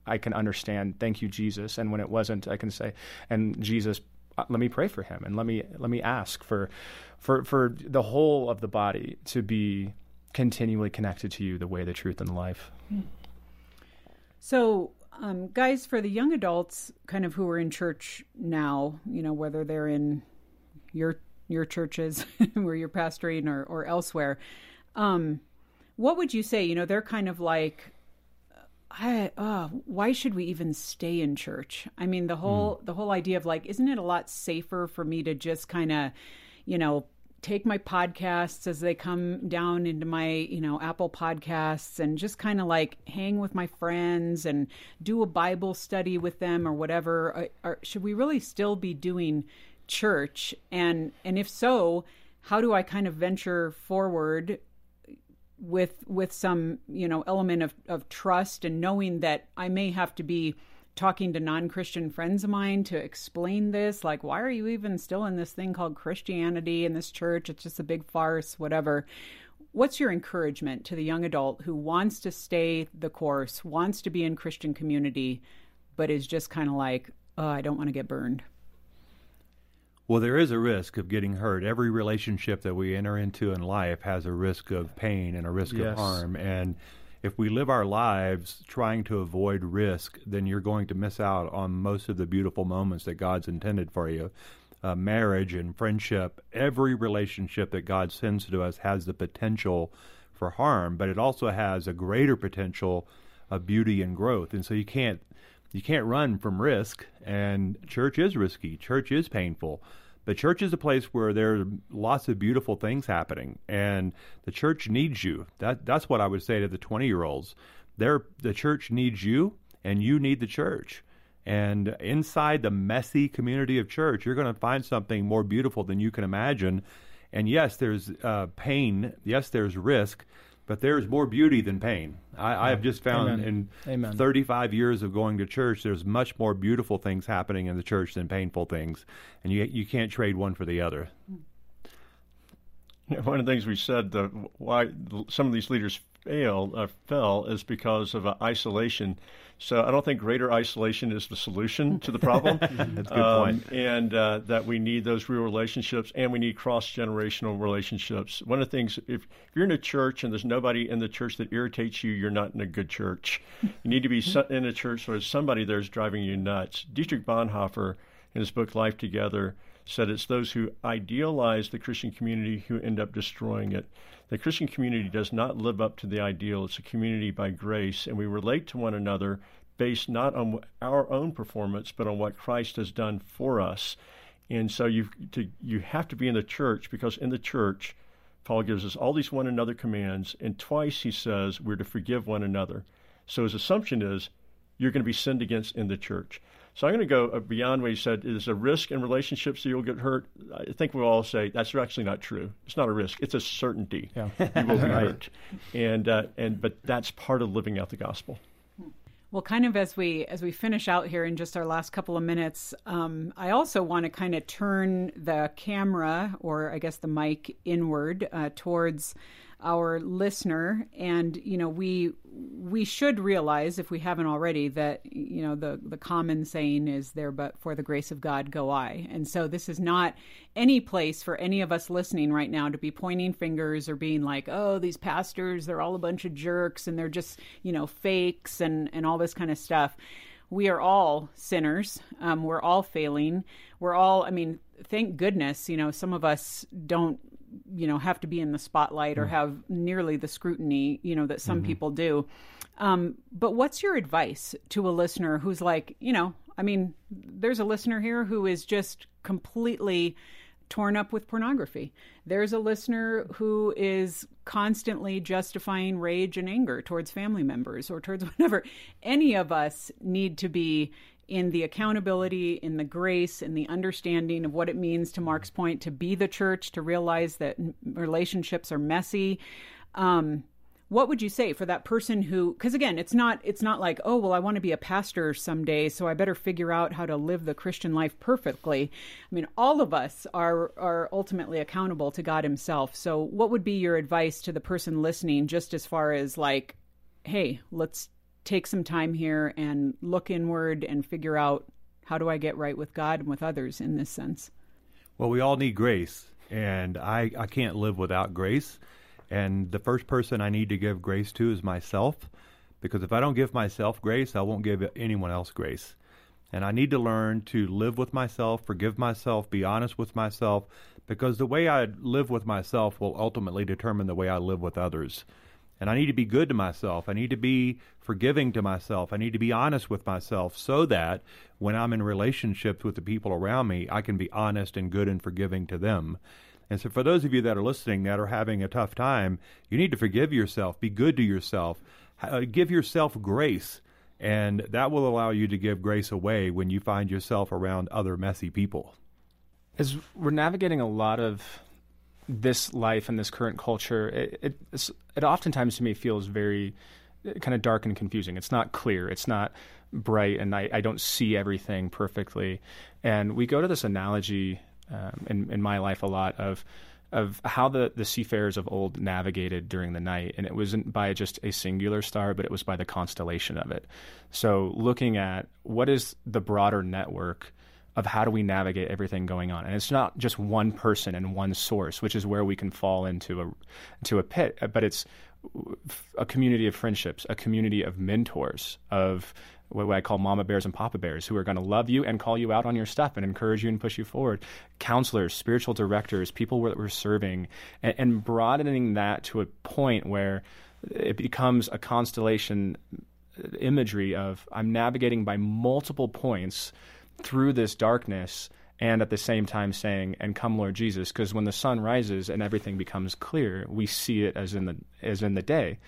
I can understand. Thank you, Jesus. And when it wasn't, I can say, and Jesus, let me pray for him, and let me let me ask for, for for the whole of the body to be continually connected to you, the way, the truth, and the life. So, um, guys, for the young adults, kind of who are in church now, you know, whether they're in your your churches where you're pastoring or, or elsewhere, um, what would you say? You know, they're kind of like, I, uh, why should we even stay in church? I mean, the whole the whole idea of like, isn't it a lot safer for me to just kind of, you know, take my podcasts as they come down into my, you know, Apple podcasts and just kind of like hang with my friends and do a Bible study with them or whatever. Or, or should we really still be doing church? And and if so, how do I kind of venture forward with with some you know element of, of trust and knowing that I may have to be talking to non-Christian friends of mine to explain this like why are you even still in this thing called Christianity in this church? It's just a big farce whatever. What's your encouragement to the young adult who wants to stay the course wants to be in Christian community but is just kind of like oh I don't want to get burned Well, there is a risk of getting hurt. Every relationship that we enter into in life has a risk of pain and a risk of harm. And if we live our lives trying to avoid risk, then you're going to miss out on most of the beautiful moments that God's intended for you. Uh, marriage and friendship, every relationship that God sends to us has the potential for harm, but it also has a greater potential of beauty and growth. And so you can't you can't run from risk and church is risky. Church is painful. But church is a place where there are lots of beautiful things happening and the church needs you. That that's what i would say to the 20 year olds the church needs you and you need the church. And inside the messy community of church you're going to find something more beautiful than you can imagine. And yes there's uh, pain. Yes there's risk but there's more beauty than pain i, I have just found Amen. in Amen. 35 years of going to church, there's much more beautiful things happening in the church than painful things, and you you can't trade one for the other. One of the things we said, the, why some of these leaders failed, uh, fell, is because of uh, isolation. So I don't think greater isolation is the solution to the problem. That's a good point. And uh, that we need those real relationships, and we need cross generational relationships. One of the things, if, you're in a church and there's nobody in the church that irritates you, you're not in a good church. You need to be in a church where somebody there's driving you nuts. Dietrich Bonhoeffer, in his book Life Together, said it's those who idealize the Christian community who end up destroying it. The Christian community does not live up to the ideal. It's a community by grace, and we relate to one another based not on our own performance, but on what Christ has done for us. And so you you have to be in the church because in the church, Paul gives us all these one another commands, and twice he says we're to forgive one another. So his assumption is you're going to be sinned against in the church. So I'm going to go uh, beyond what he said. Is a risk in relationships that you'll get hurt? I think we'll all say that's actually not true. It's not a risk. It's a certainty. Yeah. You will be hurt, and uh, and but that's part of living out the gospel. Well, kind of as we as we finish out here in just our last couple of minutes, um, I also want to kind of turn the camera, or I guess the mic, inward uh, towards our listener and you know we we should realize if we haven't already that you know the the common saying is there but for the grace of God go I. And so this is not any place for any of us listening right now to be pointing fingers or being like oh these pastors they're all a bunch of jerks and they're just you know fakes and and all this kind of stuff. We are all sinners. Um, we're all failing. We're all i mean thank goodness you know some of us don't you know have to be in the spotlight or mm. have nearly the scrutiny you know that some mm-hmm. people do um, but what's your advice to a listener who's like you know i mean there's a listener here who is just completely torn up with pornography there's a listener who is constantly justifying rage and anger towards family members or towards whatever any of us need to be in the accountability, in the grace, in the understanding of what it means, to Mark's point, to be the church, to realize that relationships are messy. Um, what would you say for that person who because again it's not it's not like oh well i want to be a pastor someday so i better figure out how to live the christian life perfectly i mean all of us are are ultimately accountable to god himself so what would be your advice to the person listening just as far as like hey let's take some time here and look inward and figure out how do I get right with God and with others in this sense? Well, we all need grace, and I, I can't live without grace. And the first person I need to give grace to is myself, because if I don't give myself grace, I won't give anyone else grace. And I need to learn to live with myself, forgive myself, be honest with myself, because the way I live with myself will ultimately determine the way I live with others. And I need to be good to myself. I need to be forgiving to myself. I need to be honest with myself so that when I'm in relationships with the people around me, I can be honest and good and forgiving to them. And so, for those of you that are listening that are having a tough time, you need to forgive yourself, be good to yourself, uh, give yourself grace, and that will allow you to give grace away when you find yourself around other messy people. As we're navigating a lot of this life and this current culture, it, it, it oftentimes to me feels very kind of dark and confusing. It's not clear. It's not bright, and I, I don't see everything perfectly. And we go to this analogy um, in, in my life a lot of of how the, the seafarers of old navigated during the night. And it wasn't by just a singular star, but it was by the constellation of it. So looking at what is the broader network of how do we navigate everything going on. And it's not just one person and one source, which is where we can fall into a into a pit, but it's a community of friendships, a community of mentors, of what I call mama bears and papa bears, who are going to love you and call you out on your stuff and encourage you and push you forward. Counselors, spiritual directors, people that we're serving, and, and broadening that to a point where it becomes a constellation imagery of I'm navigating by multiple points through this darkness and at the same time saying and come lord jesus because when the sun rises and everything becomes clear we see it as in the as in the day.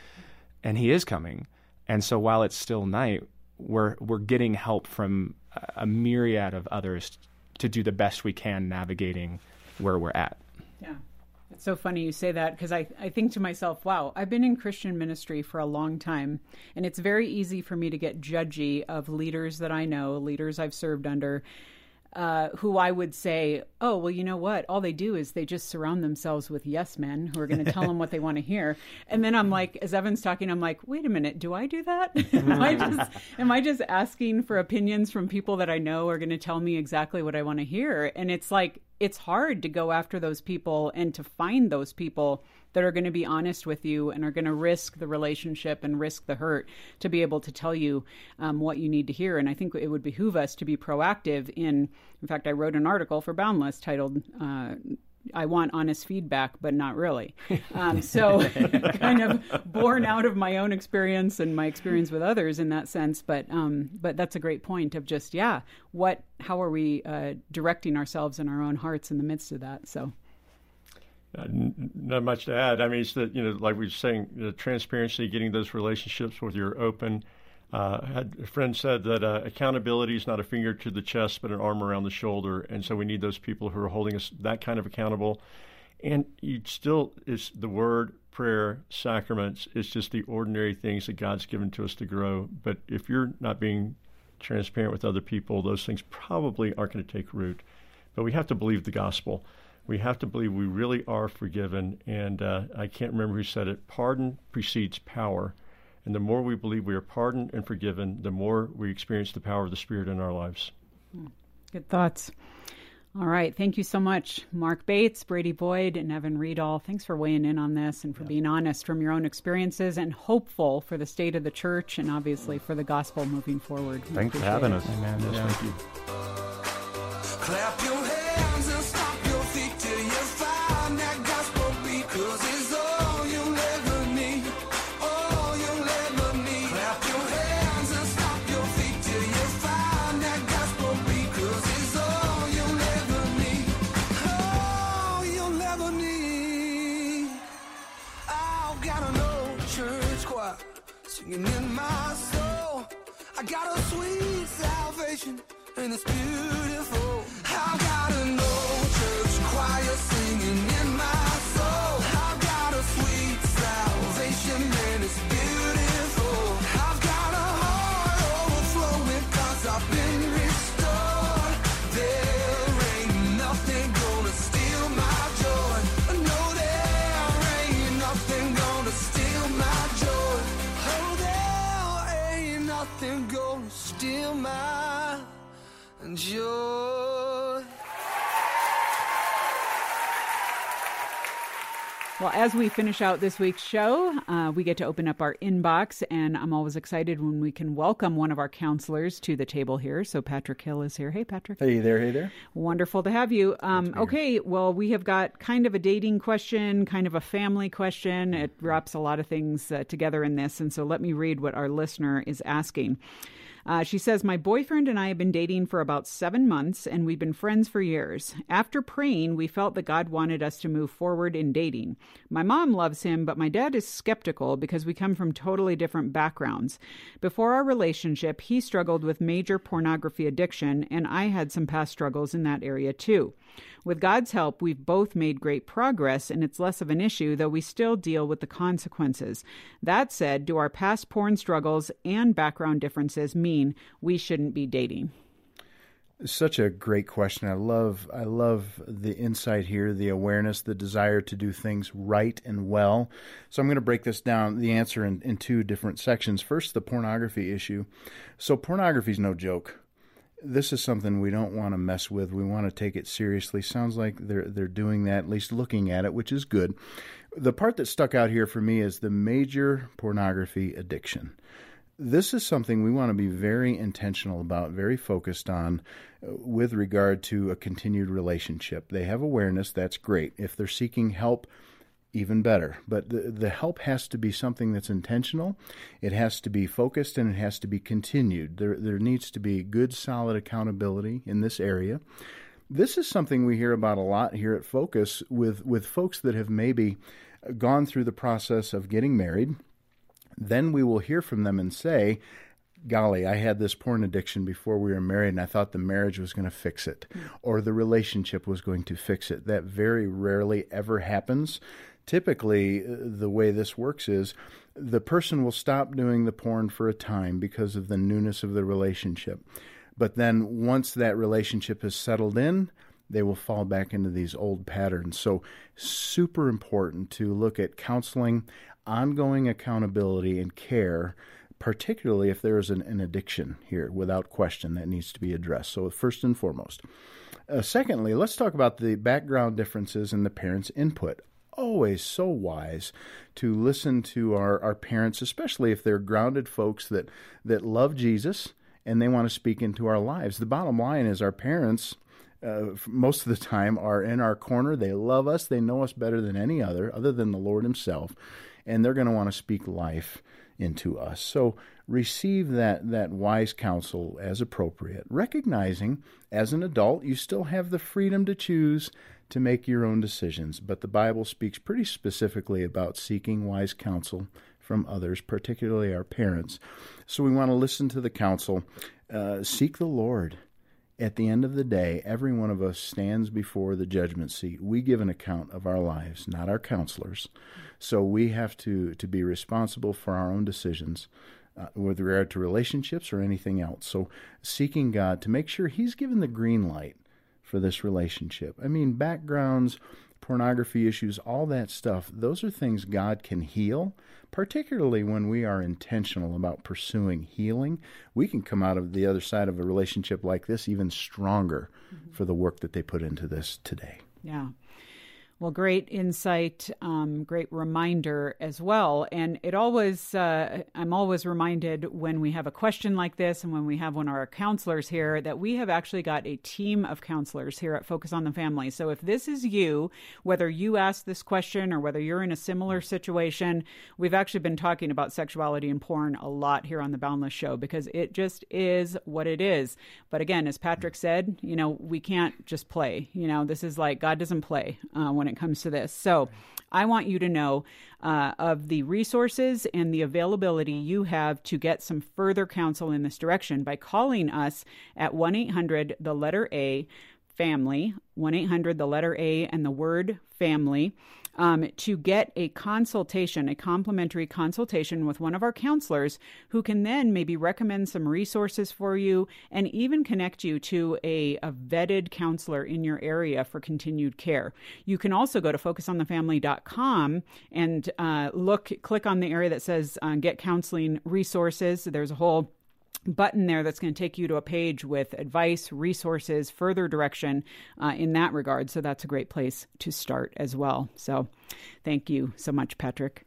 And he is coming. And so while it's still night we're we're getting help from a myriad of others to do the best we can navigating where we're at. Yeah it's so funny you say that because I, I think to myself, wow, I've been in Christian ministry for a long time, and it's very easy for me to get judgy of leaders that I know, leaders I've served under, uh, who I would say, oh, well, you know what? All they do is they just surround themselves with yes men who are going to tell them what they want to hear. And then I'm like, as Evan's talking, I'm like, wait a minute, do I do that? am, I just, am I just asking for opinions from people that I know are going to tell me exactly what I want to hear? And it's like, it's hard to go after those people and to find those people that are going to be honest with you and are going to risk the relationship and risk the hurt to be able to tell you um, what you need to hear. And I think it would behoove us to be proactive in. In fact, I wrote an article for Boundless titled. Uh, I want honest feedback, but not really. Um, so, kind of born out of my own experience and my experience with others in that sense. But um, but that's a great point of just yeah, what how are we uh, directing ourselves in our own hearts in the midst of that? So. Uh, not much to add. I mean, it's that you know, like we were saying, the transparency, getting those relationships with you're open. Uh, a friend said that uh, accountability is not a finger to the chest, but an arm around the shoulder, and so we need those people who are holding us that kind of accountable. And you still is the word, prayer, sacraments. It's just the ordinary things that God's given to us to grow. But if you're not being transparent with other people, those things probably aren't going to take root. But we have to believe the gospel we have to believe we really are forgiven. And uh, I can't remember who said it. Pardon precedes power. And the more we believe we are pardoned and forgiven, the more we experience the power of the Spirit in our lives. Hmm. Good thoughts. All right. Thank you so much, Mark Bates, Brady Boyd, and Evan Riedel. Thanks for weighing in on this and for yeah. being honest from your own experiences and hopeful for the state of the church and obviously for the gospel moving forward. Thanks for having it. us. Amen. Yes, yeah. Thank you. And it's beautiful. As we finish out this week's show, uh, we get to open up our inbox, and I'm always excited when we can welcome one of our counselors to the table here. So, Patrick Hill is here. Hey, Patrick. Hey there. Hey there. Wonderful to have you. Um, okay, well, we have got kind of a dating question, kind of a family question. It wraps a lot of things uh, together in this. And so, let me read what our listener is asking. Uh, she says, My boyfriend and I have been dating for about seven months, and we've been friends for years. After praying, we felt that God wanted us to move forward in dating. My mom loves him, but my dad is skeptical because we come from totally different backgrounds. Before our relationship, he struggled with major pornography addiction, and I had some past struggles in that area too. With God's help, we've both made great progress, and it's less of an issue, though we still deal with the consequences. That said, do our past porn struggles and background differences mean we shouldn't be dating? Such a great question. I love I love the insight here, the awareness, the desire to do things right and well. So I'm going to break this down, the answer in, in two different sections. First, the pornography issue. So pornography is no joke this is something we don't want to mess with. We want to take it seriously. Sounds like they're they're doing that, at least looking at it, which is good. The part that stuck out here for me is the major pornography addiction. This is something we want to be very intentional about, very focused on uh, with regard to a continued relationship. They have awareness, that's great. If they're seeking help, even better. But the, the help has to be something that's intentional, it has to be focused, and it has to be continued. There, there needs to be good, solid accountability in this area. This is something we hear about a lot here at Focus with, with folks that have maybe gone through the process of getting married. Then we will hear from them and say, golly, I had this porn addiction before we were married, and I thought the marriage was going to fix it mm. or the relationship was going to fix it. That very rarely ever happens typically uh, the way this works is the person will stop doing the porn for a time because of the newness of the relationship. But then once that relationship has settled in, they will fall back into these old patterns. So, super important to look at counseling, ongoing accountability, and care, particularly if there is an, an addiction here, without question, that needs to be addressed. So, first and foremost. Uh, secondly, let's talk about the background differences and the parents' input always so wise to listen to our, our parents, especially if they're grounded folks that, that love Jesus and they want to speak into our lives. The bottom line is our parents, uh, most of the time, are in our corner. They love us, they know us better than any other, other than the Lord Himself, and they're going to want to speak life into us. So receive that, that wise counsel as appropriate, recognizing as an adult you still have the freedom to choose to make your own decisions, but the Bible speaks pretty specifically about seeking wise counsel from others, particularly our parents. So we want to listen to the counsel. Uh, seek the Lord. At the end of the day, every one of us stands before the judgment seat. We give an account of our lives, not our counselors. So we have to, to be responsible for our own decisions. Uh, with regard to relationships or anything else. So, seeking God to make sure He's given the green light for this relationship. I mean, backgrounds, pornography issues, all that stuff, those are things God can heal, particularly when we are intentional about pursuing healing. We can come out of the other side of a relationship like this even stronger mm-hmm. for the work that they put into this today. Yeah. Well, great insight, um, great reminder as well. And it always, uh, I'm always reminded when we have a question like this and when we have one of our counselors here that we have actually got a team of counselors here at Focus on the Family. So if this is you, whether you ask this question or whether you're in a similar situation, we've actually been talking about sexuality and porn a lot here on the Boundless Show because it just is what it is. But again, as Patrick said, you know, we can't just play. You know, this is like God doesn't play uh, when when it comes to this. So I want you to know uh, of the resources and the availability you have to get some further counsel in this direction by calling us at 1 800 the letter A family, 1 800 the letter A and the word family um, to get a consultation, a complimentary consultation with one of our counselors who can then maybe recommend some resources for you and even connect you to a, a vetted counselor in your area for continued care. You can also go to focusonthefamily.com and uh, look, click on the area that says uh, Get Counseling Resources. There's a whole button there that's going to take you to a page with advice, resources, further direction uh, in that regard. So that's a great place to start as well. So thank you so much, Patrick.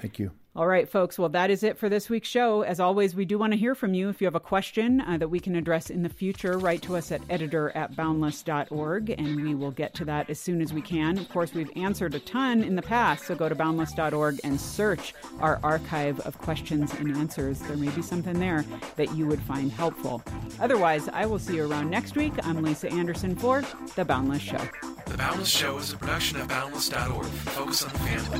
Thank you. All right, folks. Well, that is it for this week's show. As always, we do want to hear from you. If you have a question uh, that we can address in the future, write to us at editor at boundless.org, and we will get to that as soon as we can. Of course, we've answered a ton in the past, so go to boundless.org and search our archive of questions and answers. There may be something there that you would find helpful. Otherwise, I will see you around next week. I'm Lisa Anderson for The Boundless Show. The Boundless Show is a production of boundless.org. Focus on the family.